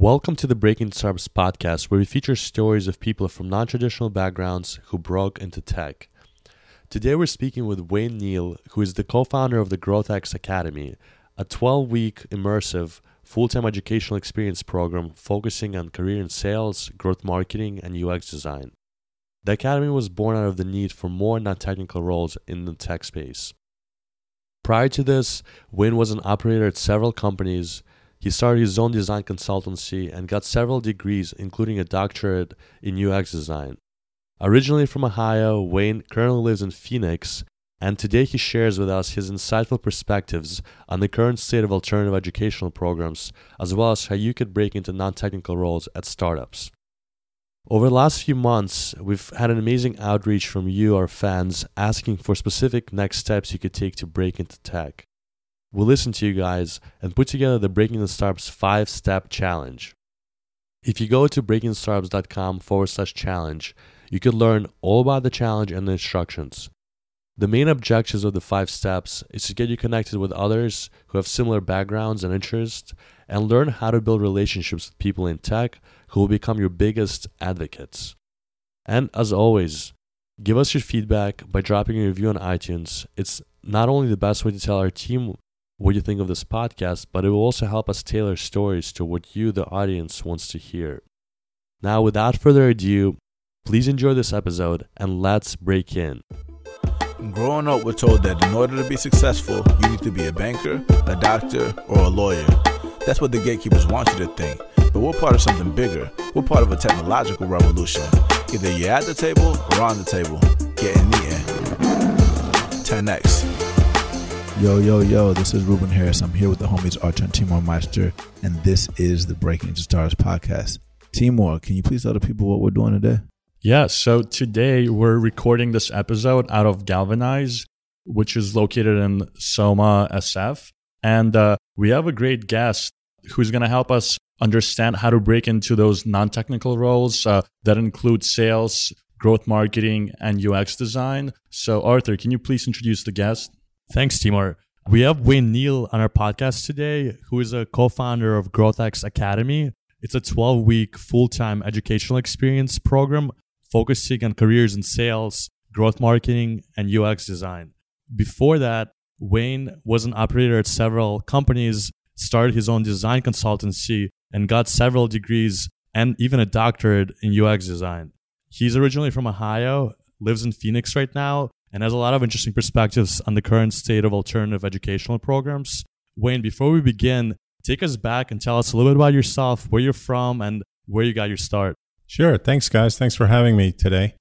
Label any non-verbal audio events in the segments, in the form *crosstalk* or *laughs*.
Welcome to the Breaking Startups podcast, where we feature stories of people from non traditional backgrounds who broke into tech. Today, we're speaking with Wayne Neal, who is the co founder of the GrowthX Academy, a 12 week immersive, full time educational experience program focusing on career in sales, growth marketing, and UX design. The Academy was born out of the need for more non technical roles in the tech space. Prior to this, Wayne was an operator at several companies he started his own design consultancy and got several degrees, including a doctorate in UX design. Originally from Ohio, Wayne currently lives in Phoenix, and today he shares with us his insightful perspectives on the current state of alternative educational programs, as well as how you could break into non technical roles at startups. Over the last few months, we've had an amazing outreach from you, our fans, asking for specific next steps you could take to break into tech. We'll listen to you guys and put together the Breaking the Startups five step challenge. If you go to breakingintostartups.com forward slash challenge, you can learn all about the challenge and the instructions. The main objectives of the five steps is to get you connected with others who have similar backgrounds and interests and learn how to build relationships with people in tech who will become your biggest advocates. And as always, give us your feedback by dropping a review on iTunes. It's not only the best way to tell our team what you think of this podcast, but it will also help us tailor stories to what you, the audience, wants to hear. Now, without further ado, please enjoy this episode and let's break in. Growing up, we're told that in order to be successful, you need to be a banker, a doctor, or a lawyer. That's what the gatekeepers want you to think. But we're part of something bigger. We're part of a technological revolution. Either you're at the table or on the table. Get in the end. 10x. Yo, yo, yo, this is Ruben Harris. I'm here with the homies Artur and Timur Meyster, and this is the Breaking Into Startups podcast. Timur, can you please tell the people what we're doing today? Yeah, so today we're recording this episode out of Galvanize, which is located in Soma, SF. And uh, we have a great guest who's going to help us understand how to break into those non technical roles uh, that include sales, growth marketing, and UX design. So, Artur, can you please introduce the guest? Thanks, Timur. We have Wayne Neal on our podcast today, who is a co founder of GrowthX Academy. It's a 12 week full time educational experience program focusing on careers in sales, growth marketing, and UX design. Before that, Wayne was an operator at several companies, started his own design consultancy, and got several degrees and even a doctorate in UX design. He's originally from Ohio, lives in Phoenix right now, and has a lot of interesting perspectives on the current state of alternative educational programs. Wayne, before we begin, take us back and tell us a little bit about yourself, where you're from, and where you got your start. Sure. Thanks, guys. Thanks for having me today.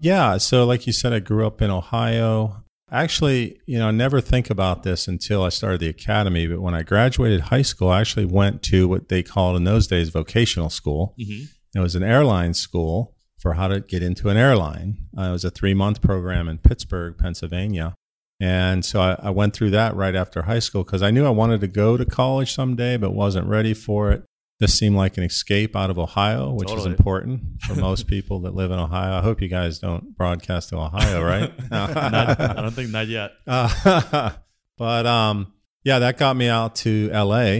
Yeah. So, like you said, I grew up in Ohio. Actually, you know, I never think about this until I started the academy. But when I graduated high school, I actually went to what they called in those days vocational school. Mm-hmm. It was an airline school for how to get into an airline. Uh, it was a three month program in Pittsburgh, Pennsylvania. And so I, I went through that right after high school because I knew I wanted to go to college someday, but wasn't ready for it. This seemed like an escape out of Ohio, which totally. is important for *laughs* most people that live in Ohio. I hope you guys don't broadcast to Ohio, right? *laughs* not, I don't think not yet. Uh, *laughs* but um, yeah, that got me out to LA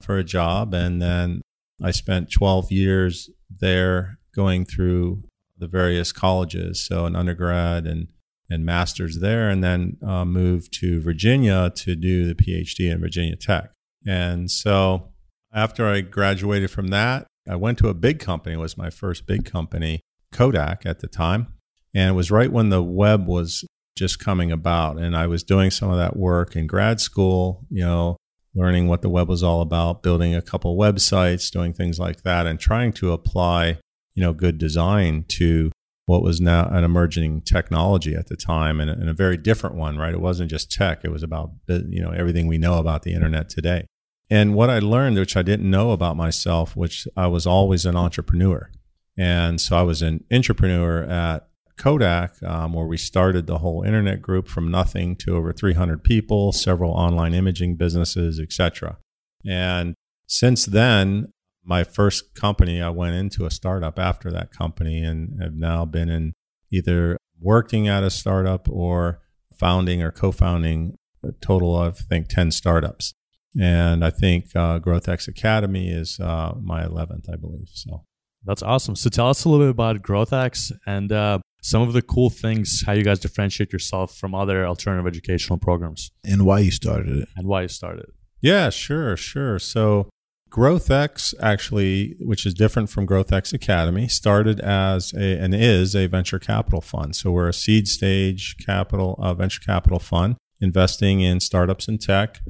for a job. And then I spent 12 years there going through the various colleges, so an undergrad and and master's there, and then uh, moved to Virginia to do the PhD in Virginia Tech. And so after I graduated from that, I went to a big company. It was my first big company, Kodak at the time, and it was right when the web was just coming about, and I was doing some of that work in grad school. You know, learning what the web was all about, building a couple websites, doing things like that, and trying to apply you know, good design to what was now an emerging technology at the time and a, and a very different one, right? It wasn't just tech. It was about, you know, everything we know about the internet today. And what I learned, which I didn't know about myself, which I was always an entrepreneur. And so I was an entrepreneur at Kodak, um, where we started the whole internet group from nothing to over 300 people, several online imaging businesses, etc. And since then, my first company, I went into a startup after that company and have now been in either working at a startup or founding or co founding a total of, I think, 10 startups. And I think uh, GrowthX Academy is uh, my 11th, I believe. So that's awesome. So tell us a little bit about GrowthX and uh, some of the cool things, how you guys differentiate yourself from other alternative educational programs. And why you started it. And why you started. it. Yeah, sure, sure. So GrowthX actually, which is different from GrowthX Academy, started as a and is a venture capital fund. So we're a seed stage capital, uh, venture capital fund investing in startups and tech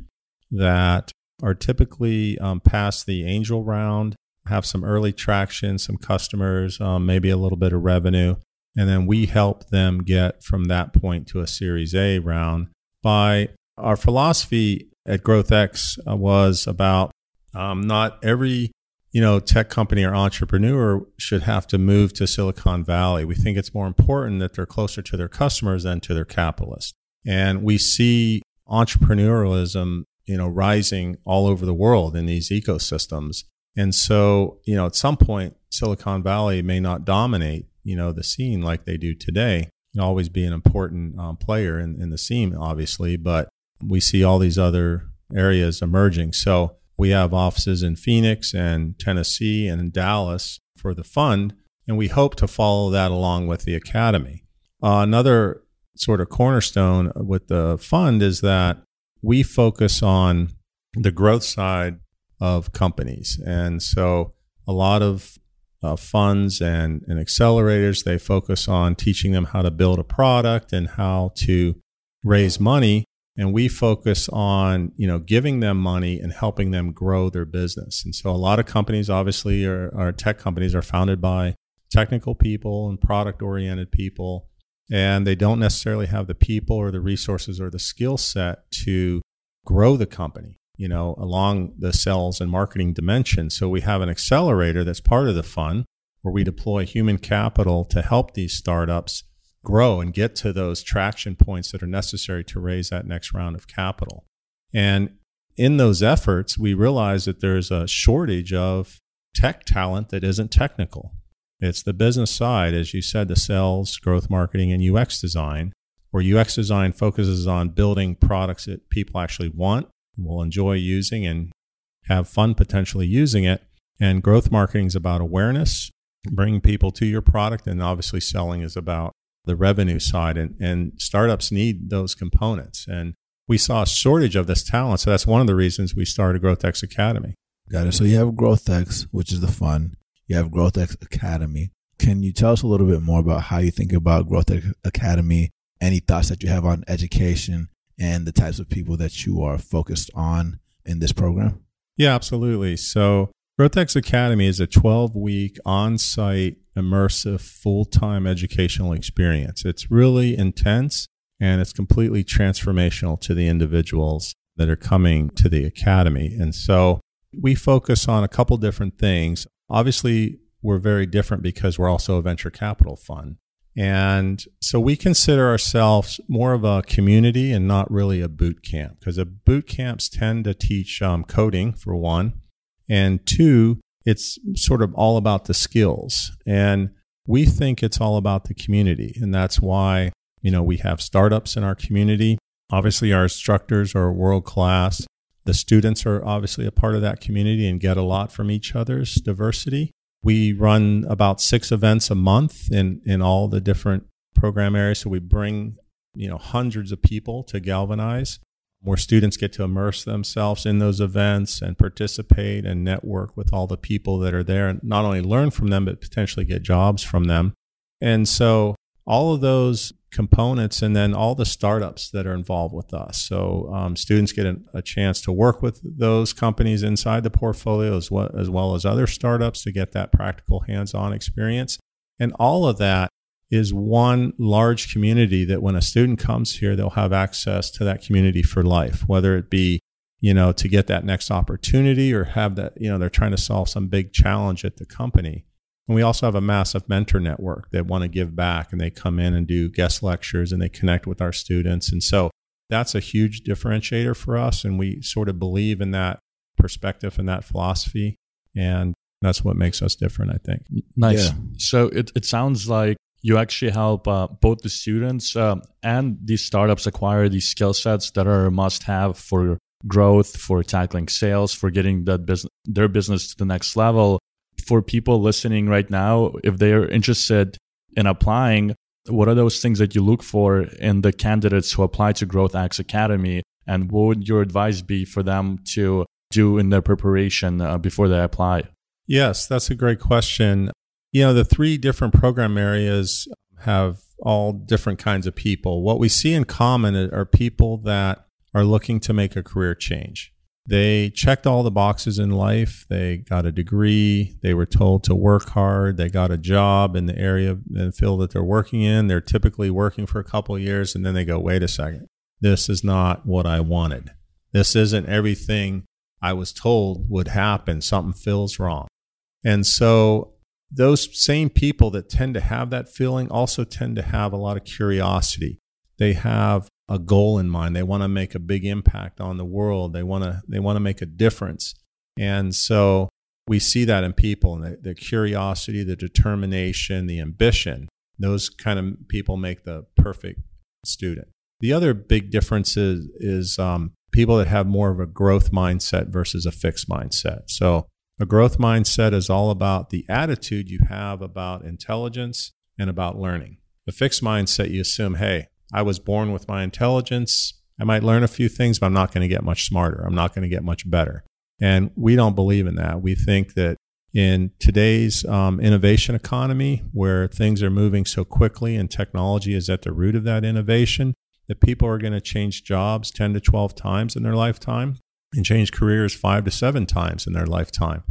that are typically um, past the angel round, have some early traction, some customers, um, maybe a little bit of revenue, and then we help them get from that point to a Series A round. By our philosophy at GrowthX uh, was about um, not every you know tech company or entrepreneur should have to move to Silicon Valley. We think it's more important that they're closer to their customers than to their capitalists. And we see entrepreneurialism, you know, rising all over the world in these ecosystems. And so, you know, at some point, Silicon Valley may not dominate, you know, the scene like they do today. It'll always be an important um, player in, in the scene, obviously, but we see all these other areas emerging. So we have offices in Phoenix and Tennessee and Dallas for the fund, and we hope to follow that along with the academy. Uh, another sort of cornerstone with the fund is that we focus on the growth side of companies. And so a lot of uh, funds and, and accelerators, they focus on teaching them how to build a product and how to raise money and we focus on you know giving them money and helping them grow their business. And so a lot of companies obviously are, are tech companies are founded by technical people and product oriented people. And they don't necessarily have the people or the resources or the skill set to grow the company you know along the sales and marketing dimension. So we have an accelerator that's part of the fund where we deploy human capital to help these startups grow and get to those traction points that are necessary to raise that next round of capital. And in those efforts, we realize that there's a shortage of tech talent that isn't technical. It's the business side, as you said, the sales, growth marketing, and UX design, where UX design focuses on building products that people actually want, will enjoy using, and have fun potentially using it. And growth marketing is about awareness, bringing people to your product, and obviously selling is about the revenue side and, and startups need those components. And we saw a shortage of this talent so that's one of the reasons we started growthx academy. Got it. So you have growthx which is the fund. You have growthx academy. Can you tell us a little bit more about how you think about growthx academy? Any thoughts that you have on education and the types of people that you are focused on in this program? Yeah absolutely. So growthx academy is a 12 week on-site immersive, full time educational experience. It's really intense and it's completely transformational to the individuals that are coming to the academy. And so we focus on a couple different things. Obviously, we're very different because we're also a venture capital fund. And so we consider ourselves more of a community and not really a boot camp because boot camps tend to teach um, coding for one, and two, it's sort of all about the skills. And we think it's all about the community. And that's why, you know, we have startups in our community. Obviously, our instructors are world class. The students are obviously a part of that community and get a lot from each other's diversity. We run about six events a month in, in all the different program areas. So we bring, you know, hundreds of people to galvanize where students get to immerse themselves in those events and participate and network with all the people that are there and not only learn from them, but potentially get jobs from them. And so all of those components and then all the startups that are involved with us. So um, students get a, a, chance to work with those companies inside the portfolio as well, as well as other startups to get that practical hands-on experience. And all of that is one large community that when a student comes here, they'll have access to that community for life, whether it be, you know, to get that next opportunity or have that, you know, they're trying to solve some big challenge at the company. And we also have a massive mentor network that want to give back and they come in and do guest lectures and they connect with our students. And so that's a huge differentiator for us. And we sort of believe in that perspective and that philosophy. And that's what makes us different, I think. Nice. Yeah. So it, it sounds like you actually help uh, both the students uh, and these startups acquire these skill sets that are a must have for growth, for tackling sales, for getting that business, their business to the next level. For people listening right now, if they are interested in applying, what are those things that you look for in the candidates who apply to Growth GrowthX Academy? And what would your advice be for them to do in their preparation uh, before they apply? Yes, that's a great question. You know, the three different program areas have all different kinds of people. What we see in common are people that are looking to make a career change. They checked all the boxes in life. They got a degree. They were told to work hard. They got a job in the area and field that they're working in. They're typically working for a couple years and then they go, wait a second. This is not what I wanted. This isn't everything I was told would happen. Something feels wrong. And so those same people that tend to have that feeling also tend to have a lot of curiosity. They have a goal in mind. They want to make a big impact on the world. They want to they want to make a difference. And so we see that in people and the, the curiosity, the determination, the ambition. Those kind of people make the perfect student. The other big difference is, is um, people that have more of a growth mindset versus a fixed mindset. So a growth mindset is all about the attitude you have about intelligence and about learning. A fixed mindset, you assume, hey, I was born with my intelligence. I might learn a few things, but I'm not going to get much smarter. I'm not going to get much better. And we don't believe in that. We think that in today's um, innovation economy, where things are moving so quickly and technology is at the root of that innovation, that people are going to change jobs 10 to 12 times in their lifetime and change careers five to seven times in their lifetime.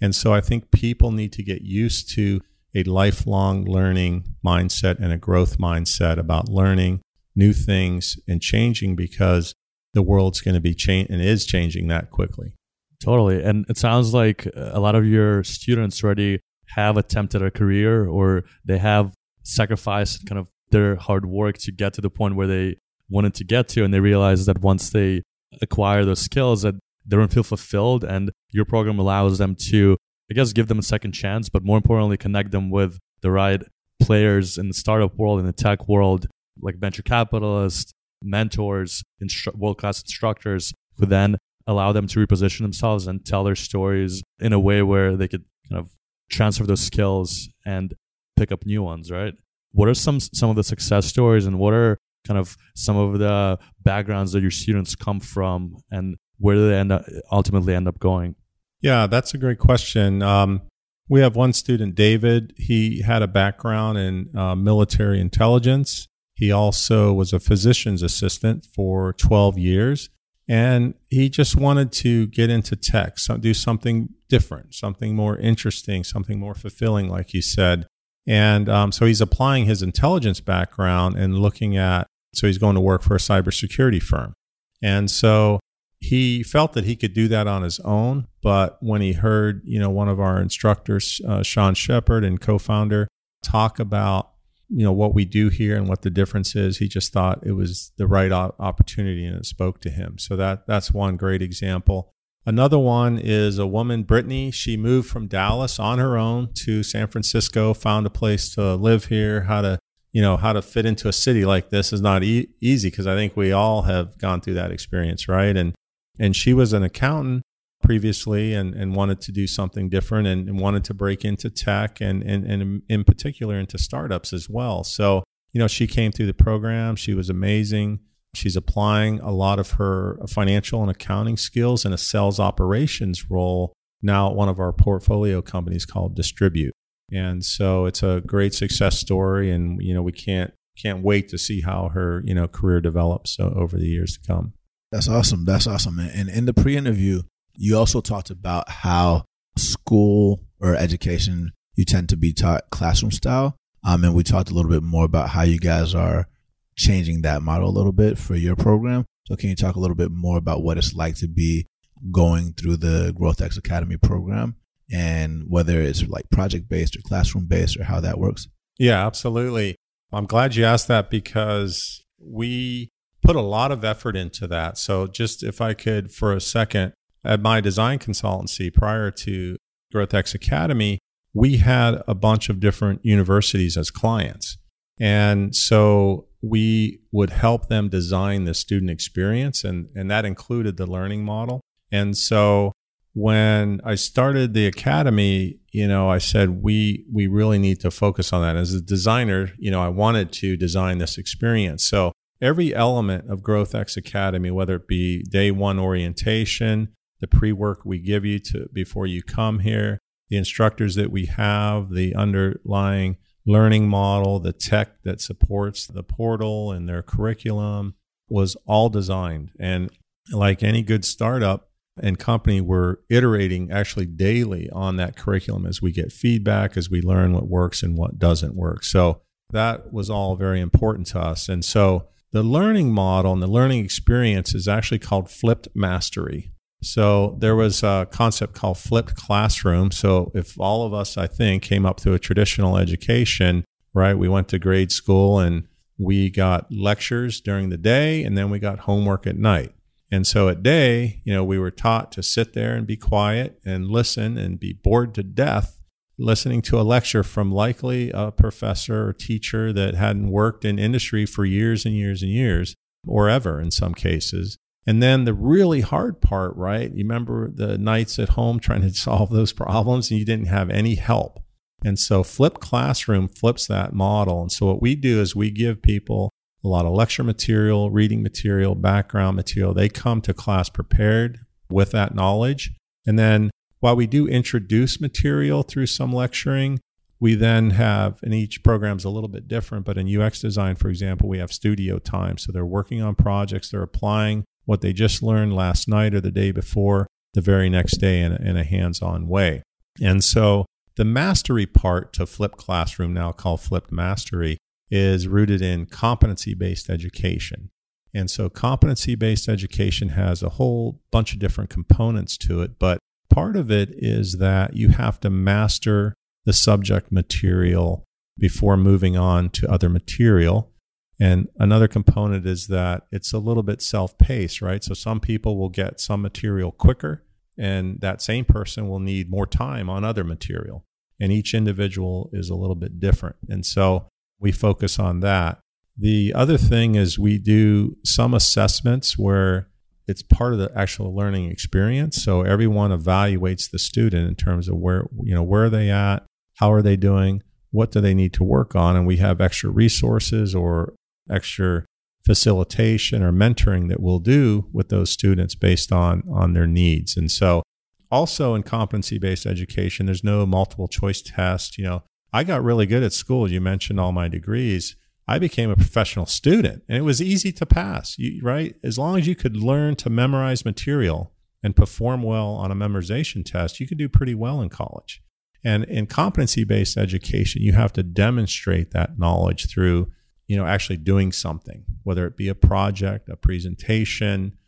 And so I think people need to get used to a lifelong learning mindset and a growth mindset about learning new things and changing because the world's going to be change and is changing that quickly. Totally. And it sounds like a lot of your students already have attempted a career or they have sacrificed kind of their hard work to get to the point where they wanted to get to and they realize that once they acquire those skills that they don't feel fulfilled and your program allows them to i guess give them a second chance but more importantly connect them with the right players in the startup world in the tech world like venture capitalists mentors instru- world-class instructors who then allow them to reposition themselves and tell their stories in a way where they could kind of transfer those skills and pick up new ones right? What are some some of the success stories and what are kind of some of the backgrounds that your students come from and where do they end up ultimately end up going? Yeah, that's a great question. Um, we have one student, David. He had a background in uh, military intelligence. He also was a physician's assistant for 12 years. And he just wanted to get into tech, so do something different, something more interesting, something more fulfilling, like you said. And um, so he's applying his intelligence background and looking at so he's going to work for a cybersecurity firm. And so he felt that he could do that on his own. But when he heard, you know, one of our instructors, uh, Sean Sheppard and co-founder, talk about, you know, what we do here and what the difference is, he just thought it was the right opportunity and it spoke to him. So that that's one great example. Another one is a woman, Brittany. She moved from Dallas on her own to San Francisco, found a place to live here, how to you know how to fit into a city like this is not e- easy because I think we all have gone through that experience, right? And and she was an accountant previously and, and wanted to do something different and, and wanted to break into tech and, and, and in particular into startups as well. So, you know, she came through the program. She was amazing. She's applying a lot of her financial and accounting skills in a sales operations role now at one of our portfolio companies called Distribute. And so it's a great success story, and you know we can't can't wait to see how her you know career develops over the years to come. That's awesome. That's awesome. And in the pre-interview, you also talked about how school or education you tend to be taught classroom style. Um, and we talked a little bit more about how you guys are changing that model a little bit for your program. So can you talk a little bit more about what it's like to be going through the GrowthX Academy program and whether it's like project based or classroom based or how that works? Yeah, absolutely. I'm glad you asked that because we put a lot of effort into that. So, just if I could for a second, at my design consultancy prior to GrowthX Academy, we had a bunch of different universities as clients. And so we would help them design the student experience, and, and that included the learning model. And so when I started the academy, you know, I said we we really need to focus on that. As a designer, you know, I wanted to design this experience. So every element of GrowthX Academy, whether it be day one orientation, the pre-work we give you to before you come here, the instructors that we have, the underlying learning model, the tech that supports the portal and their curriculum was all designed. And like any good startup, and company, we're iterating actually daily on that curriculum as we get feedback, as we learn what works and what doesn't work. So that was all very important to us. And so the learning model and the learning experience is actually called flipped mastery. So there was a concept called flipped classroom. So if all of us, I think, came up through a traditional education, right? We went to grade school and we got lectures during the day and then we got homework at night. And so at day, you know, we were taught to sit there and be quiet and listen and be bored to death listening to a lecture from likely a professor or teacher that hadn't worked in industry for years and years and years or ever in some cases. And then the really hard part, right? You remember the nights at home trying to *laughs* solve those problems and you didn't have any help. And so Flip Classroom flips that model. And so what we do is we give people a lot of lecture material, reading material, background material. They come to class prepared with that knowledge. And then while we do introduce material through some lecturing, we then have, and each program's a little bit different, but in UX design, for example, we have studio time. So they're working on projects, they're applying what they just learned last night or the day before the very next day in a, in a hands on way. And so the mastery part to Flip Classroom, now called Flipped Mastery, is rooted in competency based education. And so, competency based education has a whole bunch of different components to it, but part of it is that you have to master the subject material before moving on to other material. And another component is that it's a little bit self paced, right? So, some people will get some material quicker, and that same person will need more time on other material. And each individual is a little bit different. And so, we focus on that. The other thing is we do some assessments where it's part of the actual learning experience. So everyone evaluates the student in terms of where you know where are they at, how are they doing, what do they need to work on, and we have extra resources or extra facilitation or mentoring that we'll do with those students based on on their needs. And so also in competency based education, there's no multiple choice test. You know, I got really good at school. You mentioned all my degrees. I became a professional student and it was easy to pass, you, right? As long as you could learn to memorize material and perform well on a memorization test, you could do pretty well in college. And in competency based education, you have to demonstrate that knowledge through, you know, actually doing something, whether it be a project, a presentation.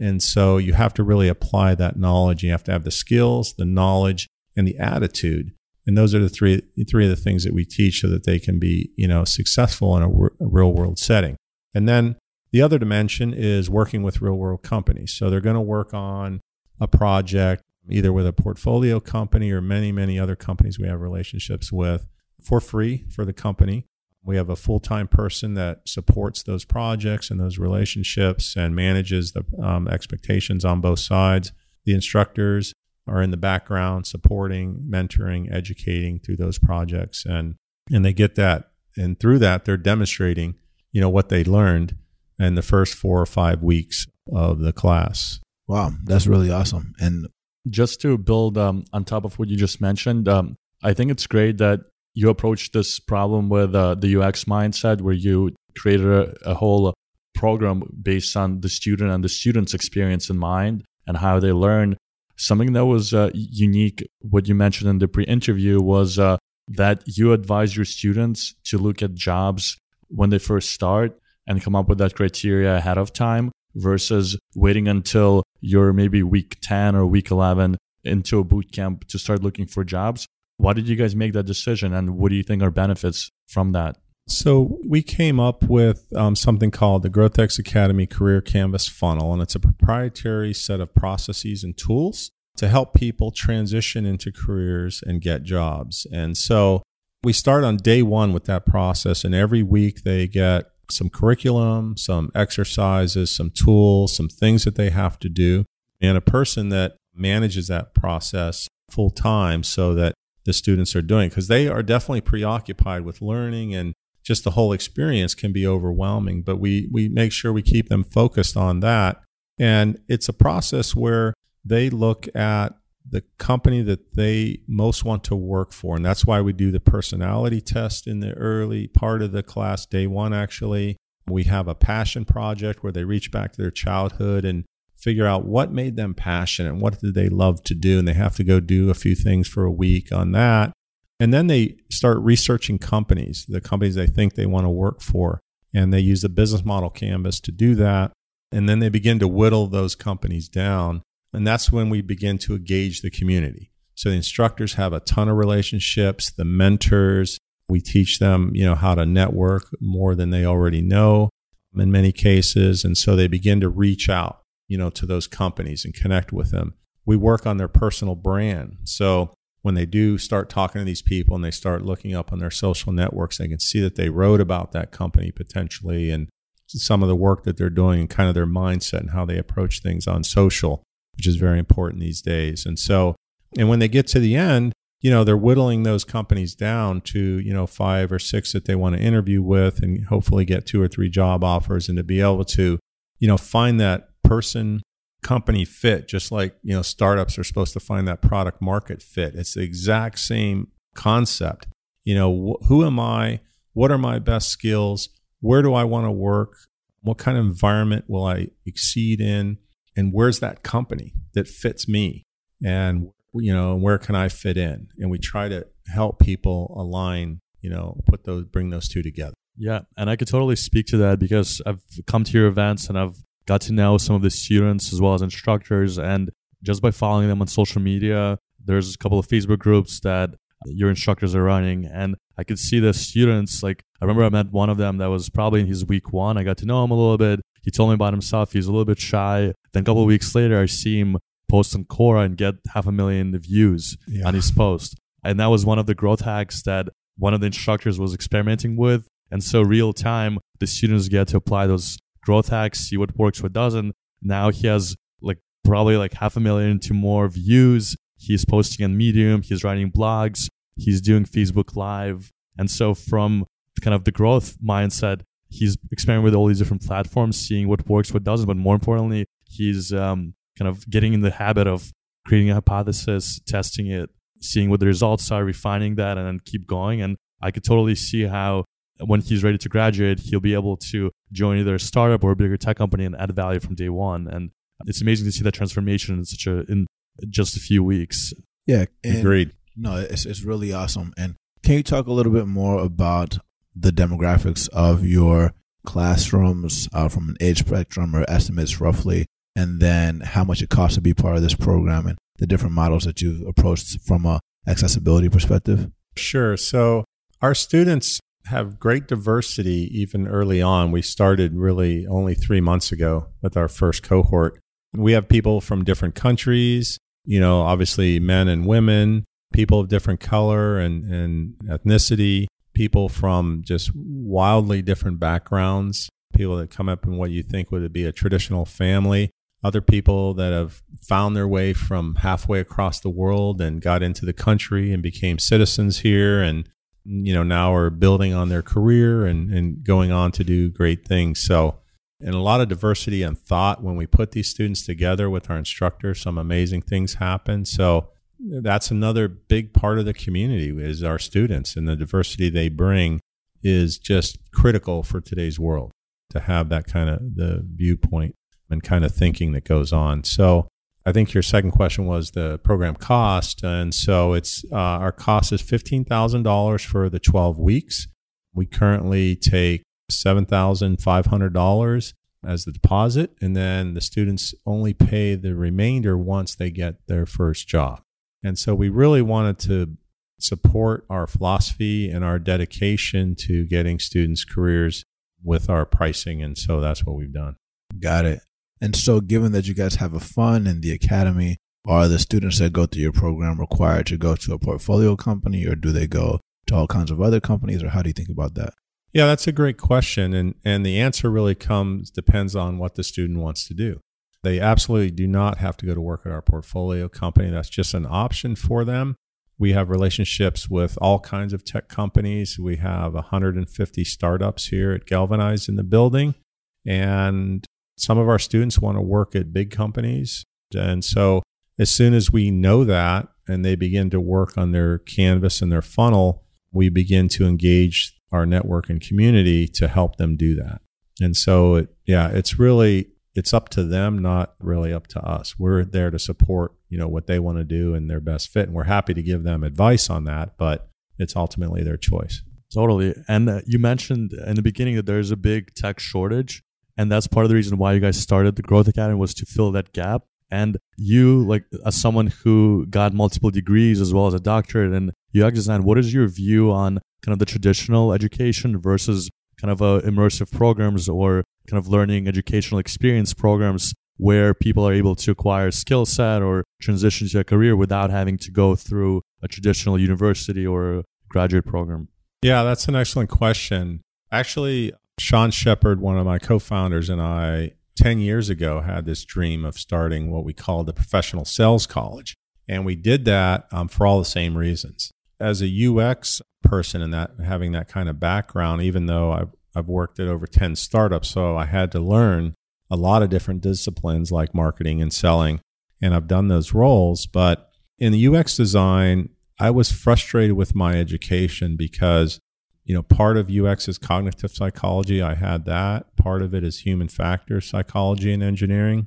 And so you have to really apply that knowledge. You have to have the skills, the knowledge, and the attitude and those are the three three of the things that we teach so that they can be you know successful in a, real world setting. And then the other dimension is working with real world companies. So they're going to work on a project either with a portfolio company or many many other companies we have relationships with for free for the company. We have a full-time person that supports those projects and those relationships and manages the um, expectations on both sides the instructors are in the background supporting, mentoring, educating through those projects and and they get that and through that they're demonstrating, you know, what they learned in the first 4 or 5 weeks of the class. Wow, that's really awesome. And just to build um, on top of what you just mentioned, um, I think it's great that you approach this problem with uh, the UX mindset, where you created a, a whole program based on the student and the student's experience in mind and how they learn Something that was uh, unique, what you mentioned in the pre interview, was uh, that you advise your students to look at jobs when they first start and come up with that criteria ahead of time versus waiting until you're maybe week 10 or week 11 into a boot camp to start looking for jobs. Why did you guys make that decision and what do you think are benefits from that? So we came up with um, something called the GrowthX Academy Career Canvas Funnel, and it's a proprietary set of processes and tools to help people transition into careers and get jobs. And so we start on day one with that process, and every week they get some curriculum, some exercises, some tools, some things that they have to do, and a person that manages that process full time so that the students are doing because they are definitely preoccupied with learning and just the whole experience can be overwhelming but we we make sure we keep them focused on that and it's a process where they look at the company that they most want to work for. And that's why we do the personality test in the early part of the class, day one, actually. We have a passion project where they reach back to their childhood and figure out what made them passionate and what did they love to do. And they have to go do a few things for a week on that. And then they start researching companies, the companies they think they want to work for. And they use the business model canvas to do that. And then they begin to whittle those companies down and that's when we begin to engage the community. So the instructors have a ton of relationships, the mentors, we teach them, you know, how to network more than they already know in many cases. And so they begin to reach out, you know, to those companies and connect with them. We work on their personal brand. So when they do start talking to these people and they start looking up on their social networks, they can see that they wrote about that company potentially and some of the work that they're doing and kind of their mindset and how they approach things on social which is very important these days. And so, and when they get to the end, you know, they're whittling those companies down to, you know, five or six that they want to interview with and hopefully get two or three job offers and to be able to, you know, find that person company fit, just like, you know, startups are supposed to find that product market fit. It's the exact same concept. You know, wh- who am I? What are my best skills? Where do I want to work? What kind of environment will I exceed in? and where's that company that fits me and you know where can i fit in and we try to help people align you know put those bring those two together yeah and i could totally speak to that because i've come to your events and i've got to know some of the students as well as instructors and just by following them on social media there's a couple of facebook groups that your instructors are running and i could see the students like i remember i met one of them that was probably in his week one i got to know him a little bit he told me about himself. He's a little bit shy. Then a couple of weeks later, I see him post on Quora and get half a million views yeah. on his post. And that was one of the growth hacks that one of the instructors was experimenting with. And so real time, the students get to apply those growth hacks, see what works, what doesn't. Now he has like probably like half a million to more views. He's posting on Medium. He's writing blogs. He's doing Facebook Live. And so from kind of the growth mindset, he's experimenting with all these different platforms, seeing what works, what doesn't. But more importantly, he's um, kind of getting in the habit of creating a hypothesis, testing it, seeing what the results are, refining that, and then keep going. And I could totally see how when he's ready to graduate, he'll be able to join either a startup or a bigger tech company and add value from day one. And it's amazing to see that transformation in such a in just a few weeks. Yeah, agreed. No, it's it's really awesome. And can you talk a little bit more about the demographics of your classrooms uh, from an age spectrum or estimates roughly, and then how much it costs to be part of this program and the different models that you've approached from a accessibility perspective? Sure. So our students have great diversity even early on. We started really only three months ago with our first cohort. We have people from different countries, you know, obviously men and women, people of different color and, and ethnicity, people from just wildly different backgrounds, people that come up in what you think would be a traditional family, other people that have found their way from halfway across the world and got into the country and became citizens here and you know now are building on their career and, and going on to do great things so and a lot of diversity and thought when we put these students together with our instructors some amazing things happen so that's another big part of the community is our students and the diversity they bring is just critical for today's world to have that kind of the viewpoint and kind of thinking that goes on. So I think your second question was the program cost, and so it's uh, our cost is fifteen thousand dollars for the twelve weeks. We currently take seven thousand five hundred dollars as the deposit, and then the students only pay the remainder once they get their first job. And so we really wanted to support our philosophy and our dedication to getting students' careers with our pricing. And so that's what we've done. Got it. And so, given that you guys have a fund in the academy, are the students that go through your program required to go to a portfolio company or do they go to all kinds of other companies or how do you think about that? Yeah, that's a great question. And, and the answer really comes, depends on what the student wants to do. They absolutely do not have to go to work at our portfolio company. That's just an option for them. We have relationships with all kinds of tech companies. We have 150 startups here at Galvanize in the building. And some of our students want to work at big companies. And so as soon as we know that and they begin to work on their canvas and their funnel, we begin to engage our network and community to help them do that. And so, it, yeah, it's really it's up to them, not really up to us. We're there to support, you know, what they want to do and their best fit, and we're happy to give them advice on that. But it's ultimately their choice. Totally. And uh, you mentioned in the beginning that there's a big tech shortage, and that's part of the reason why you guys started the Growth Academy was to fill that gap. And you, like as someone who got multiple degrees as well as a doctorate in UX design, what is your view on kind of the traditional education versus kind of uh, immersive programs or kind of learning educational experience programs where people are able to acquire skill set or transition to a career without having to go through a traditional university or graduate program? Yeah, that's an excellent question. Actually, Sean Sheppard, one of my co founders, and I 10 years ago had this dream of starting what we called the Professional Sales College. And we did that um, for all the same reasons. As a UX person and that having that kind of background, even though I've, I've worked at over 10 startups, so I had to learn a lot of different disciplines like marketing and selling. And I've done those roles. But in the UX design, I was frustrated with my education because, you know, part of UX is cognitive psychology. I had that. Part of it is human factor psychology and engineering.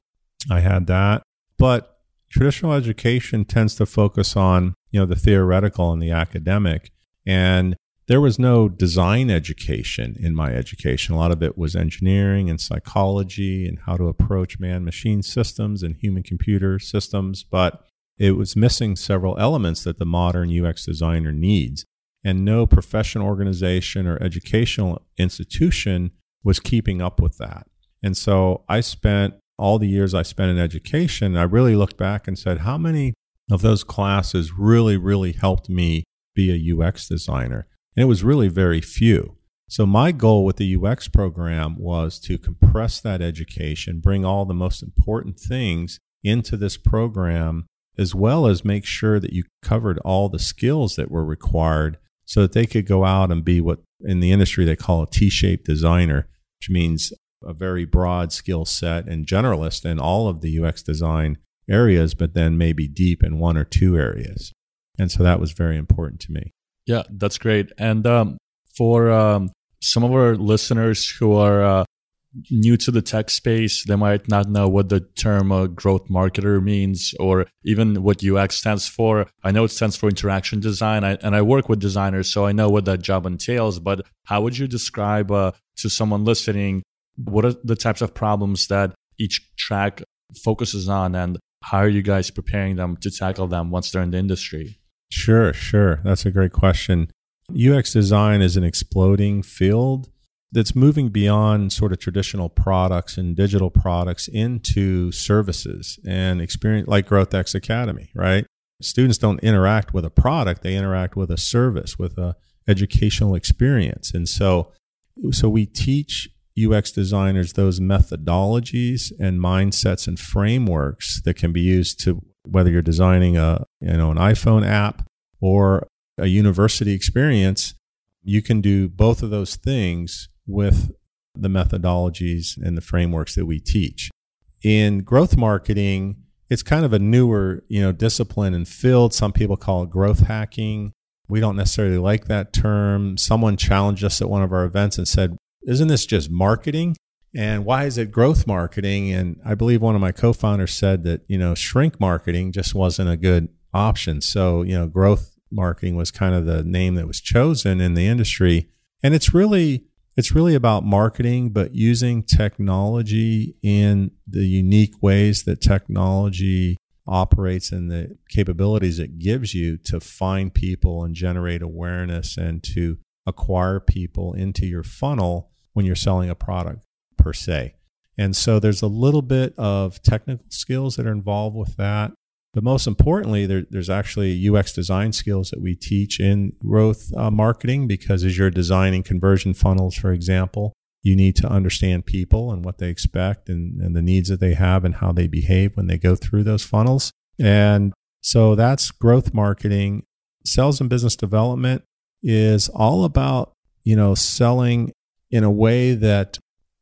I had that. But traditional education tends to focus on, you know, the theoretical and the academic. And there was no design education in my education. A lot of it was engineering and psychology and how to approach man machine systems and human computer systems, but it was missing several elements that the modern UX designer needs. And no professional organization or educational institution was keeping up with that. And so I spent all the years I spent in education, I really looked back and said, how many of those classes really, really helped me be a UX designer. And it was really very few. So, my goal with the UX program was to compress that education, bring all the most important things into this program, as well as make sure that you covered all the skills that were required so that they could go out and be what in the industry they call a T shaped designer, which means a very broad skill set and generalist in all of the UX design areas, but then maybe deep in one or two areas. And so that was very important to me. Yeah, that's great. And um, for um, some of our listeners who are uh, new to the tech space, they might not know what the term uh, growth marketer means or even what UX stands for. I know it stands for interaction design, I, and I work with designers, so I know what that job entails. But how would you describe uh, to someone listening what are the types of problems that each track focuses on, and how are you guys preparing them to tackle them once they're in the industry? Sure, sure. That's a great question. UX design is an exploding field that's moving beyond sort of traditional products and digital products into services and experience like GrowthX Academy, right? Students don't interact with a product, they interact with a service, with a educational experience. And so so we teach UX designers those methodologies and mindsets and frameworks that can be used to whether you're designing a you know an iPhone app or a university experience, you can do both of those things with the methodologies and the frameworks that we teach. In growth marketing, it's kind of a newer, you know, discipline and field. Some people call it growth hacking. We don't necessarily like that term. Someone challenged us at one of our events and said, "Isn't this just marketing?" And why is it growth marketing? And I believe one of my co-founders said that, you know, shrink marketing just wasn't a good option. So, you know, growth marketing was kind of the name that was chosen in the industry. And it's really it's really about marketing, but using technology in the unique ways that technology operates and the capabilities it gives you to find people and generate awareness and to acquire people into your funnel when you're selling a product per se. And so there's a little bit of technical skills that are involved with that. But most importantly, there, there's actually UX design skills that we teach in growth uh, marketing because as you're designing conversion funnels, for example, you need to understand people and what they expect and, and the needs that they have and how they behave when they go through those funnels. And so that's growth marketing. Sales and business development is all about, you know, selling in a way that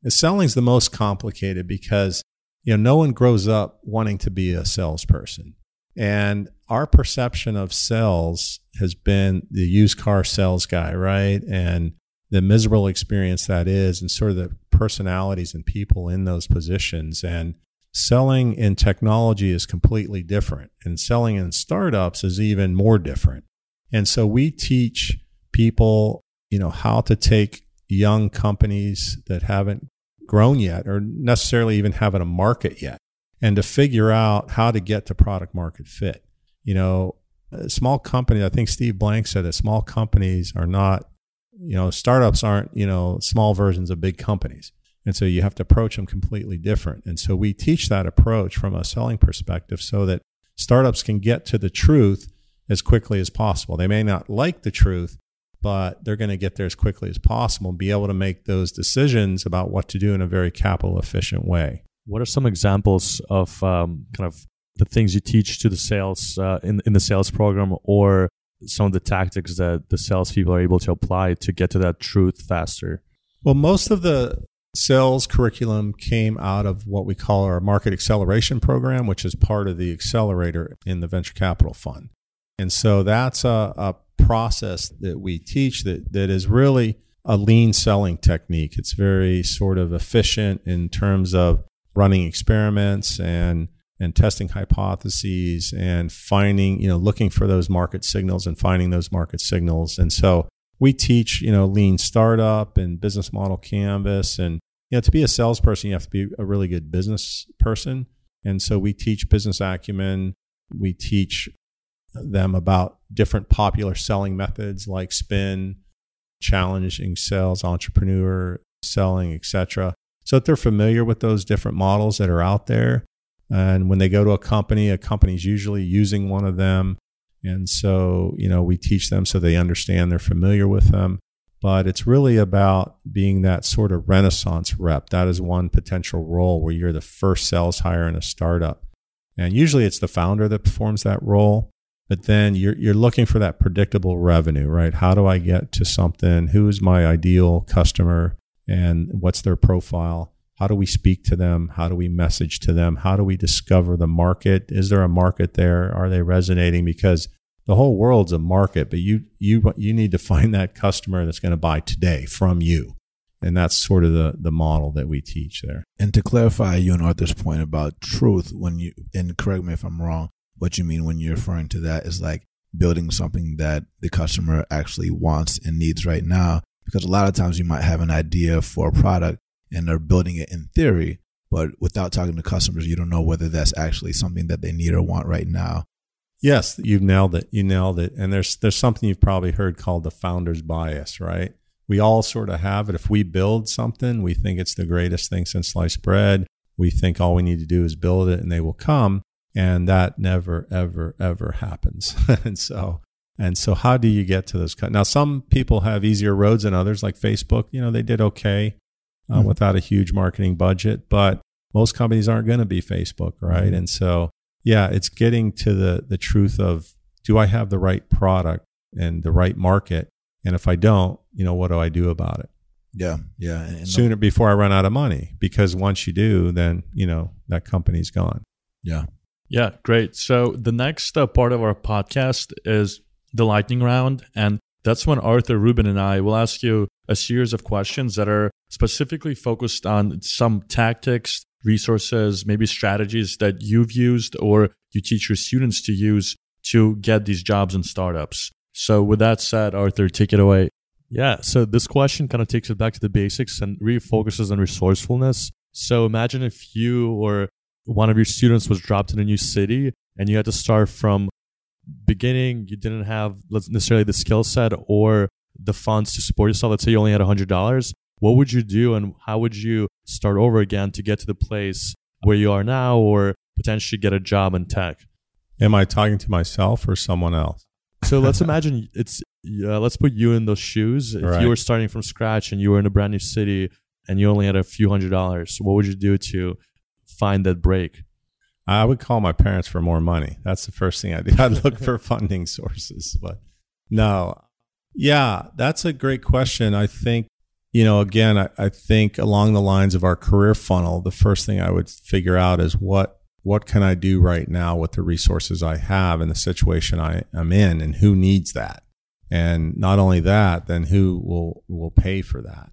selling is the most complicated because, you know, no one grows up wanting to be a salesperson. And our perception of sales has been the used car sales guy, right? And the miserable experience that is, and sort of the personalities and people in those positions. And selling in technology is completely different, and selling in startups is even more different. And so we teach people, you know, how to take young companies that haven't grown yet or necessarily even haven't a market yet and to figure out how to get to product market fit. You know, small companies, I think Steve Blank said that small companies are not, you know, startups aren't, you know, small versions of big companies. And so you have to approach them completely different. And so we teach that approach from a selling perspective so that startups can get to the truth as quickly as possible. They may not like the truth, but they're going to get there as quickly as possible and be able to make those decisions about what to do in a very capital efficient way. What are some examples of um, kind of the things you teach to the sales uh, in in the sales program, or some of the tactics that the salespeople are able to apply to get to that truth faster? Well, most of the sales curriculum came out of what we call our market acceleration program, which is part of the accelerator in the venture capital fund. And so that's a, a process that we teach that, that is really a lean selling technique. It's very sort of efficient in terms of running experiments and and testing hypotheses and finding, you know, looking for those market signals and finding those market signals. And so we teach, you know, lean startup and business model canvas. And, you know, to be a salesperson, you have to be a really good business person. And so we teach business acumen. We teach them about different popular selling methods like spin, challenging sales, entrepreneur selling, etc so that they're familiar with those different models that are out there. And when they go to a company, a company's usually using one of them. And so, you know, we teach them so they understand they're familiar with them. But it's really about being that sort of renaissance rep. That is one potential role where you're the first sales hire in a startup. And usually it's the founder that performs that role. But then you're, you're looking for that predictable revenue, right? How do I get to something? Who is my ideal customer? And what's their profile? How do we speak to them? How do we message to them? How do we discover the market? Is there a market there? Are they resonating? Because the whole world's a market, but you you you need to *laughs* find that customer that's going to buy today from you. And that's sort of the the model that we teach there. And to clarify you and Artur's point about truth, when you and correct me if I'm wrong, what you mean when you're referring to that is like building something that the customer actually wants and needs right now because a lot of times you might have an idea for a product and they're building it in theory, but without talking to customers, you don't know whether that's actually something that they need or want right now. Yes, you've nailed it. You nailed it. And there's there's something you've probably heard called the founder's bias, right? We all sort of have it. If we build something, we think it's the greatest thing since sliced bread. We think all we need to do is build it and they will come. And that never, ever, ever happens. *laughs* and so and so, how do you get to those? Cut? Now, some people have easier roads than others, like Facebook. You know, they did okay uh, mm-hmm. without a huge marketing budget, but most companies aren't going to be Facebook, right? Mm-hmm. And so, yeah, it's getting to the the truth of do I have the right product and the right market, and if I don't, you know, what do I do about it? Yeah, yeah. And Sooner before I run out of money, because once you do, then you know that company's gone. Yeah. Yeah, great. So the next uh, part of our podcast is the lightning round. And that's when Artur Rubin and I will ask you a series of questions that are specifically focused on some tactics, resources, maybe strategies that you've used or you teach your students to use to get these jobs in startups. So, with that said, Artur, take it away. Yeah. So, this question kind of takes it back to the basics and really on resourcefulness. So, imagine if you or one of your students was dropped in a new city and you had to start from beginning you didn't have necessarily the skill set or the funds to support yourself let's say you only had $100 what would you do and how would you start over again to get to the place where you are now or potentially get a job in tech Am I talking to myself or someone else? So *laughs* let's imagine it's uh, let's put you in those shoes. If Right. you were starting from scratch and you were in a brand new city and you only had a few hundred dollars, what would you do to find that break? I would call my parents for more money. That's the first thing I do. *laughs* I'd look for *laughs* funding sources. But no, yeah, that's a great question. I think, you know, again, I, I think along the lines of our career funnel, the first thing I would figure out is what what can I do right now with the resources I have and the situation I am in and who needs that. And not only that, then who will will pay for that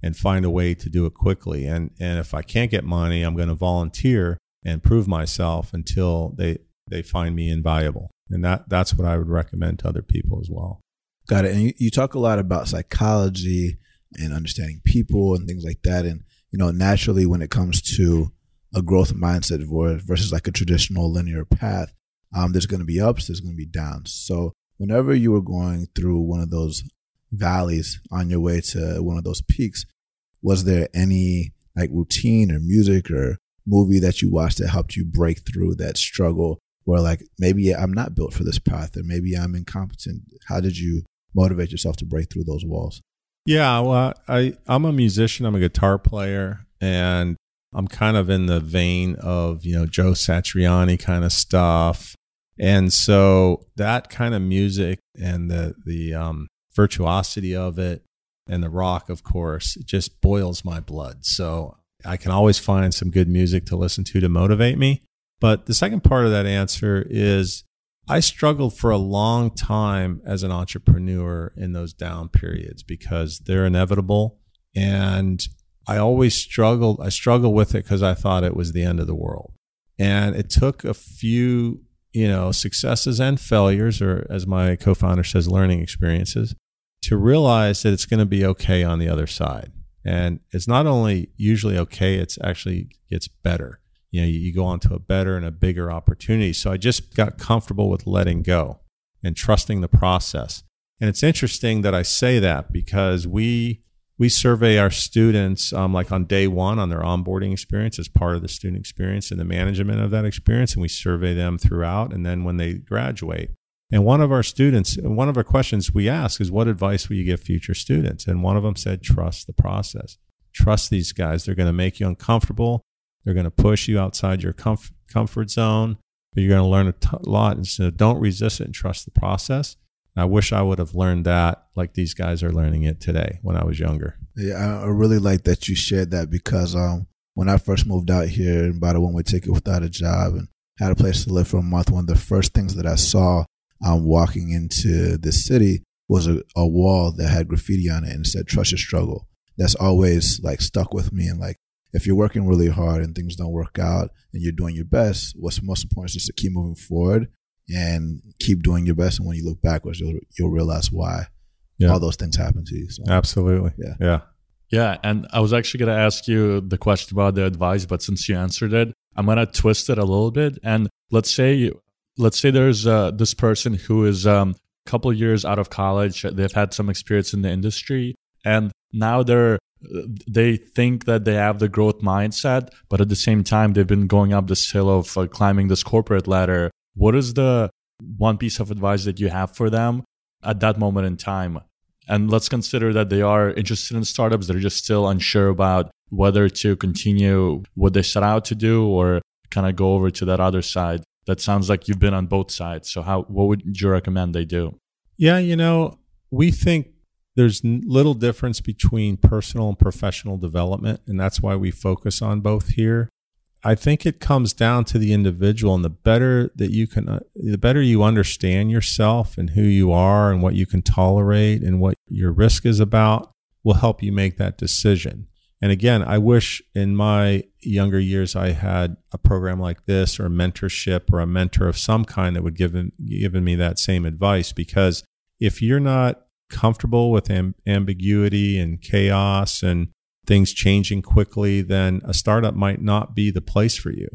and find a way to do it quickly. And and if I can't get money, I'm going to volunteer and prove myself until they they find me invaluable. And that that's what I would recommend to other people as well. Got it. And you, you talk a lot about psychology and understanding people and things like that. And, you know, naturally, when it comes to a growth mindset versus like a traditional linear path, um, there's going to be ups, there's going to be downs. So, whenever you were going through one of those valleys on your way to one of those peaks, was there any like routine or music or movie that you watched that helped you break through that struggle where like maybe I'm not built for this path or maybe I'm incompetent? How did you motivate yourself to break through those walls? Yeah, well, I I'm a musician. I'm a guitar player, and I'm kind of in the vein of you know Joe Satriani kind of stuff, and so that kind of music and the the um, virtuosity of it and the rock, of course, it just boils my blood. So I can always find some good music to listen to to motivate me. But the second part of that answer is I struggled for a long time as an entrepreneur in those down periods because they're inevitable. And I always struggled. I struggled with it because I thought it was the end of the world. And it took a few, you know, successes and failures, or as my co founder says, learning experiences, to realize that it's going to be okay on the other side. And it's not only usually okay, it's actually gets better you know, you, you go on to a better and a bigger opportunity. So I just got comfortable with letting go and trusting the process. And it's interesting that I say that because we we survey our students um, like on day one on their onboarding experience as part of the student experience and the management of that experience, and we survey them throughout, and then when they graduate. And one of our students, one of our questions we ask is, "What advice will you give future students?" And one of them said, "Trust the process. Trust these guys. They're going to make you uncomfortable." They're going to push you outside your comf- comfort zone, but you're going to learn a t- lot. And so don't resist it and trust the process. I wish I would have learned that like these guys are learning it today when I was younger. Yeah, I, really like that you shared that because um, when I first moved out here and bought a one way ticket without a job and had a place to live for a month, one of the first things that I saw um, walking into the city was a, a wall that had graffiti on it and said, Trust your struggle. That's always like stuck with me and like, if you're working really hard and things don't work out and you're doing your best, what's most important is just to keep moving forward and keep doing your best. And when you look backwards, you'll you'll realize why Yeah. all those things happen to you. So, Absolutely. Yeah. Yeah. Yeah, and I was actually going to ask you the question about the advice, but since you answered it, I'm going to twist it a little bit. And let's say, let's say there's uh, this person who is um, a couple years out of college. They've had some experience in the industry, and now they're they think that they have the growth mindset, but at the same time, they've been going up this hill of uh, climbing this corporate ladder. What is the one piece of advice that you have for them at that moment in time? And let's consider that they are interested in startups. They're just still unsure about whether to continue what they set out to do or kind of go over to that other side. That sounds like you've been on both sides. So, how what would you recommend they do? Yeah, you know, we think there's little difference between personal and professional development, and that's why we focus on both here. I think it comes down to the individual, and the better that you can, uh, the better you understand yourself and who you are and what you can tolerate and what your risk is about, will help you make that decision. And again, I wish in my younger years I had a program like this or a mentorship or a mentor of some kind that would give given me that same advice because if you're not comfortable with amb- ambiguity and chaos and things changing quickly, then a startup might not be the place for you.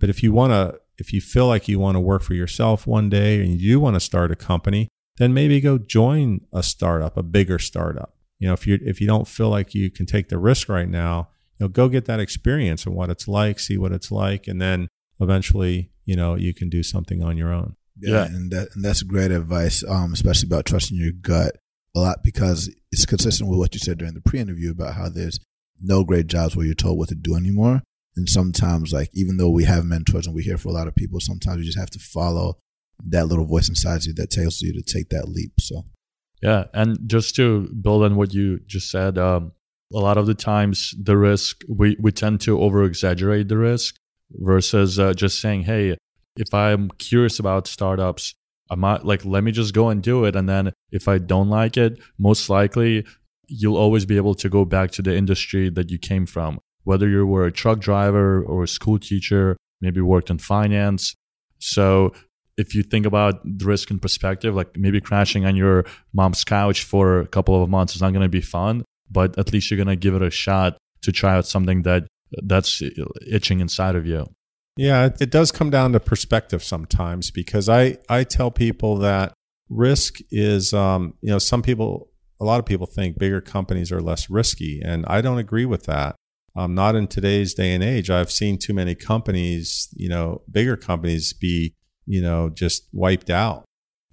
But if you want to, if you feel like you want to work for yourself one day and you want to start a company, then maybe go join a startup, a bigger startup. You know, if you if you don't feel like you can take the risk right now, you know, go get that experience and what it's like, see what it's like, and then eventually you know, you can do something on your own. Yeah, Yeah. and that and that's great advice, um, especially about trusting your gut a lot because it's consistent with what you said during the pre-interview about how there's no great jobs where you're told what to do anymore. And sometimes, like even though we have mentors and we hear for a lot of people, sometimes you just have to follow that little voice inside you that tells you to take that leap. So Yeah, and just to build on what you just said, um, a lot of the times the risk we we tend to over exaggerate the risk versus uh, just saying, hey, if I'm curious about startups, I might like let me just go and do it, and then if I don't like it, most likely you'll always be able to go back to the industry that you came from, whether you were a truck driver or a school teacher, maybe worked in finance. So if you think about the risk in perspective, like maybe crashing on your mom's couch for a couple of months is not going to be fun, but at least you're going to give it a shot to try out something that that's itching inside of you. Yeah, it, it does come down to perspective sometimes because I, I tell people that risk is, um, you know, some people, a lot of people think bigger companies are less risky. And I don't agree with that. Um, not in today's day and age. I've seen too many companies, you know, bigger companies be, you know, just wiped out.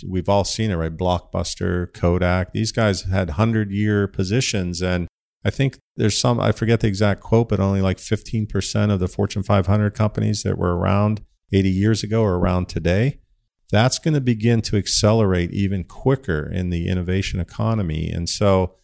We've all seen it, right? Blockbuster, Kodak, these guys had 100 year positions. And I think there's some, I forget the exact quote, but only like 15% of the Fortune 500 companies that were around 80 years ago are around today. That's going to begin to accelerate even quicker in the innovation economy. And so,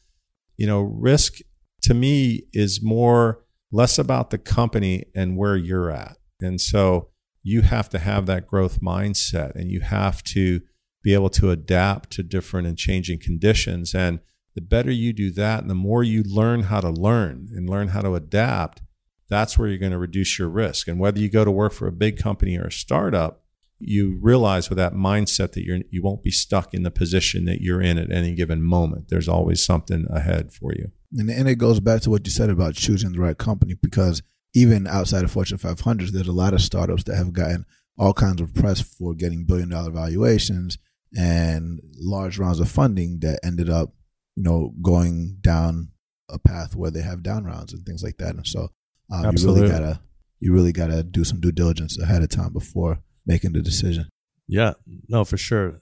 you know, risk to me is more, less about the company and where you're at. And so you have to have that growth mindset and you have to be able to adapt to different and changing conditions. And the better you do that and the more you learn how to learn and learn how to adapt, that's where you're going to reduce your risk. And whether you go to work for a big company or a startup, you realize with that mindset that you're you won't be stuck in the position that you're in at any given moment. There's always something ahead for you. And, and it goes back to what you said about choosing the right company because even outside of Fortune 500s, there's a lot of startups that have gotten all kinds of press for getting billion dollar valuations and large rounds of funding that ended up, you know, going down a path where they have down rounds and things like that. And so um, you really gotta you really gotta do some due diligence ahead of time before making the decision. Yeah, no, for sure.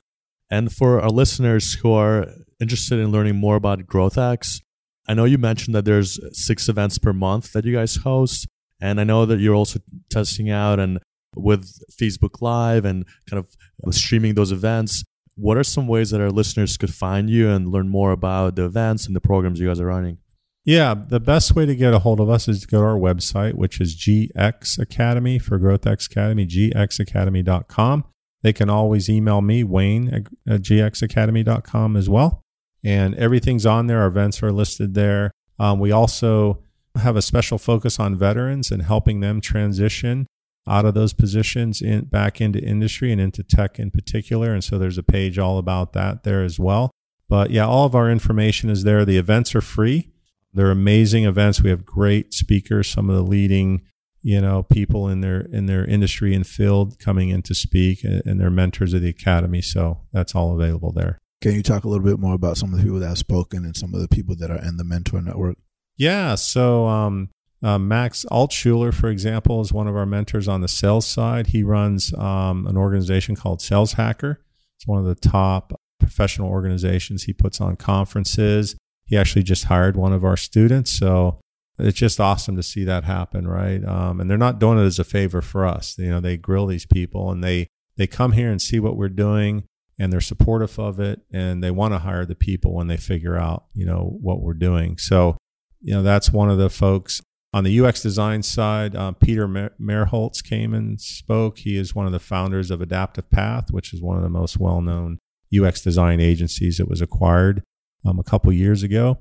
And for our listeners who are interested in learning more about GrowthX, I know you mentioned that there's six events per month that you guys host, and I know that you're also testing out and with Facebook Live and kind of streaming those events. What are some ways that our listeners could find you and learn more about the events and the programs you guys are running? Yeah, the best way to get a hold of us is to go to our website, which is GX Academy for GrowthX Academy, gxacademy.com. They can always email me, Wayne at gxacademy.com as well. And everything's on there. Our events are listed there. Um, we also have a special focus on veterans and helping them transition out of those positions in, back into industry and into tech in particular. And so there's a page all about that there as well. But yeah, all of our information is there. The events are free. They're amazing events. We have great speakers, some of the leading, you know, people in their in their industry and field coming in to speak, and and they're mentors of the academy. So that's all available there. Can you talk a little bit more about some of the people that have spoken and some of the people that are in the mentor network? Yeah. So um, uh, Max Altshuler, for example, is one of our mentors on the sales side. He runs um, an organization called Sales Hacker. It's one of the top professional organizations. He puts on conferences. He actually just hired one of our students. So it's just awesome to see that happen, right? Um, and they're not doing it as a favor for us. You know, they grill these people and they they come here and see what we're doing and they're supportive of it and they want to hire the people when they figure out, you know, what we're doing. So, you know, that's one of the folks on the UX design side. Uh, Peter Mer- Merholz came and spoke. He is one of the founders of Adaptive Path, which is one of the most well-known UX design agencies that was acquired um, a couple years ago.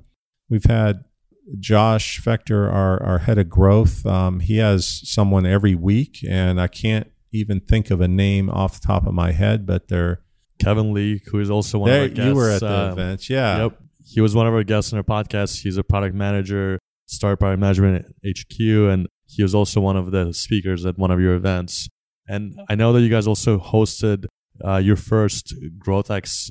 We've had Josh Fechter, our, our head of growth. Um, he has someone every week, and I can't even think of a name off the top of my head, but they're Kevin Lee, who is also one there. of our guests. You were at the um, event, yeah. Yep. He was one of our guests on our podcast. He's a product manager, Start Product Management at HQ, and he was also one of the speakers at one of your events. And I know that you guys also hosted uh, your first GrowthX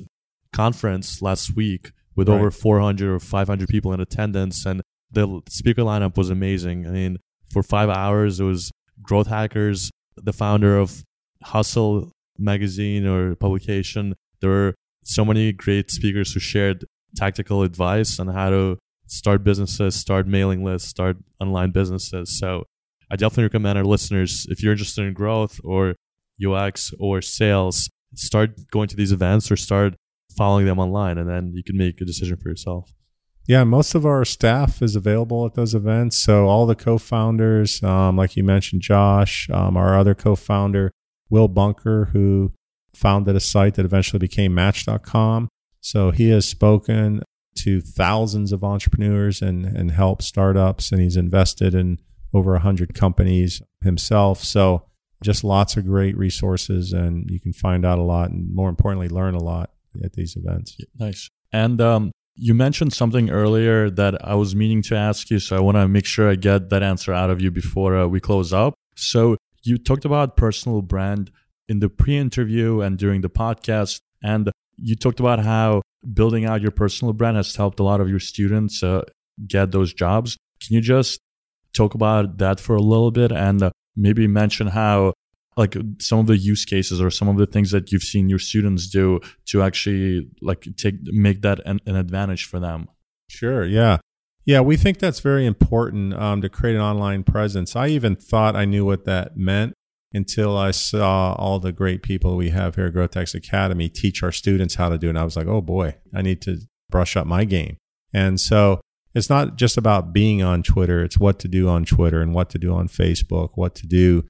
conference last week with Right. over 400 or 500 people in attendance, and the speaker lineup was amazing. I mean, for five hours, it was growth hackers, the founder of Hustle magazine or publication, there were so many great speakers who shared tactical advice on how to start businesses, start mailing lists, start online businesses. So I definitely recommend our listeners, if you're interested in growth or UX or sales, start going to these events or start following them online, and then you can make a decision for yourself. Yeah, most of our staff is available at those events. So all the co-founders, um, like you mentioned, Josh, um, our other co-founder, Will Bunker, who founded a site that eventually became Match.com. So he has spoken to thousands of entrepreneurs and and helped startups, and he's invested in over a hundred companies himself. So just lots of great resources, and you can find out a lot, and more importantly, learn a lot at these events. Nice. And um, you mentioned something earlier that I was meaning to ask you, so I want to make sure I get that answer out of you before uh, we close up. So you talked about personal brand in the pre-interview and during the podcast, and you talked about how building out your personal brand has helped a lot of your students uh, get those jobs. Can you just talk about that for a little bit and uh, maybe mention how like some of the use cases or some of the things that you've seen your students do to actually like take make that an, an advantage for them Sure. Yeah. Yeah. We think that's very important um, to create an online presence. I even thought I knew what that meant until I saw all the great people we have here at GrowthX Academy teach our students how to do it. And I was like, oh boy, I need to brush up my game. And so it's not just about being on Twitter, it's what to do on Twitter and what to do on Facebook, what to do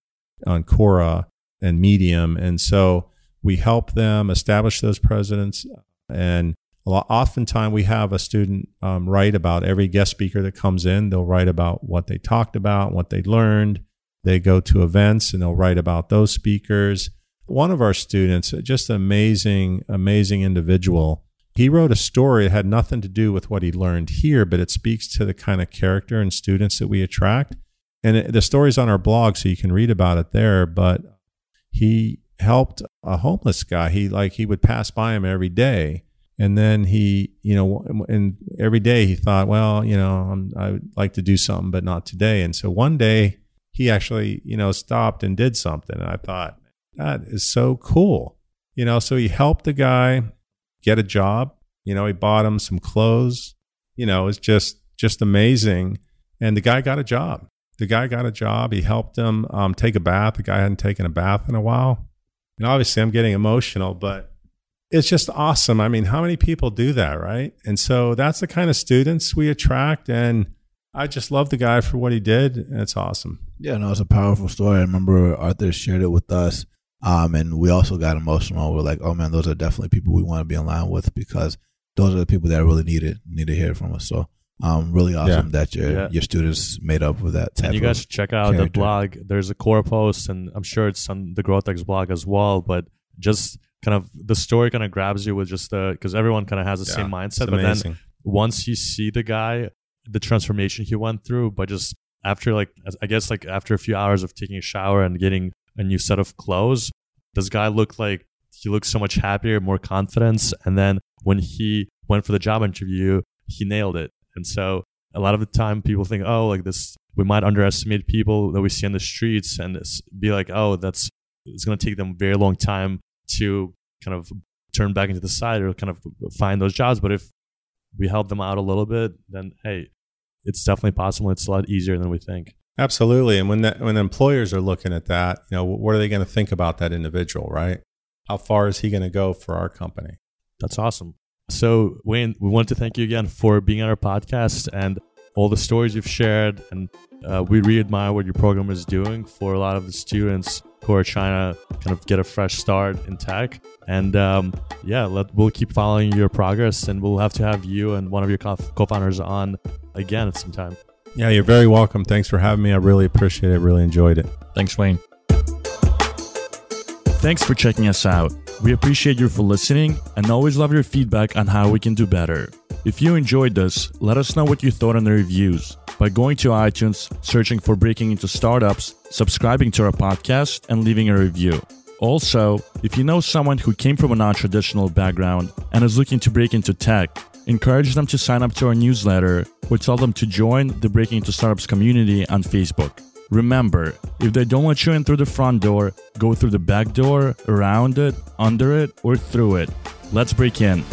on Quora and Medium. And so we help them establish those presidents and oftentimes we have a student um, write about every guest speaker that comes in. They'll write about what they talked about, what they learned. They go to events and they'll write about those speakers. One of our students, just an amazing, amazing individual, he wrote a story that had nothing to do with what he learned here, but it speaks to the kind of character and students that we attract. And it, the story's on our blog, so you can read about it there. But he helped a homeless guy. He like he would pass by him every day, and then he, you know, and every day he thought, well, you know, I'm, I would like to do something, but not today. And so one day he actually, you know, stopped and did something, and I thought that is so cool, you know. So he helped the guy get a job. You know, he bought him some clothes. You know, it's just just amazing. And the guy got a job. The guy got a job. He helped him um, take a bath. The guy hadn't taken a bath in a while. And obviously, I'm getting emotional, but it's just awesome. I mean, how many people do that, right? And so that's the kind of students we attract. And I just love the guy for what he did. And it's awesome. Yeah, no, it's a powerful story. I remember Artur shared it with us. Um, and we also got emotional. We're like, oh man, those are definitely people we want to be in line with because those are the people that really need it, need to hear from us. So um, really awesome Yeah. that your Yeah. your students made up with that type and you guys should check out the blog there's a Quora post and i'm sure it's on the growthx blog as well but just kind of the story kind of grabs you with just the because everyone kind of has the same mindset but then once you see the guy, the transformation he went through, but just after like I guess like after a few hours of taking a shower and getting a new set of clothes, this guy looked like he looked so much happier, more confidence. And then when he went for the job interview, he nailed it. And so a lot of the time people think, oh, like this, we might underestimate people that we see on the streets and be like, oh, that's, it's going to take them a very long time to kind of turn back into the side or kind of find those jobs. But if we help them out a little bit, then hey, it's definitely possible. It's a lot easier than we think. Absolutely. And when that, when employers are looking at that, you know, what are they going to think about that individual, right? How far is he going to go for our company? That's awesome. So, Wayne, we want to thank you again for being on our podcast and all the stories you've shared. And uh, we really admire what your program is doing for a lot of the students who are trying to kind of get a fresh start in tech. And um, yeah, let, we'll keep following your progress and we'll have to have you and one of your co founders on again at some time. Yeah, you're very welcome. Thanks for having me. I really appreciate it. Really enjoyed it. Thanks, Wayne. Thanks for checking us out. We appreciate you for listening and always love your feedback on how we can do better. If you enjoyed this, let us know what you thought in the reviews by going to iTunes, searching for Breaking into Startups, subscribing to our podcast, and leaving a review. Also, if you know someone who came from a non traditional background and is looking to break into tech, encourage them to sign up to our newsletter or tell them to join the Breaking into Startups community on Facebook. Remember, if they don't let you in through the front door, go through the back door, around it, under it, or through it. Let's break in.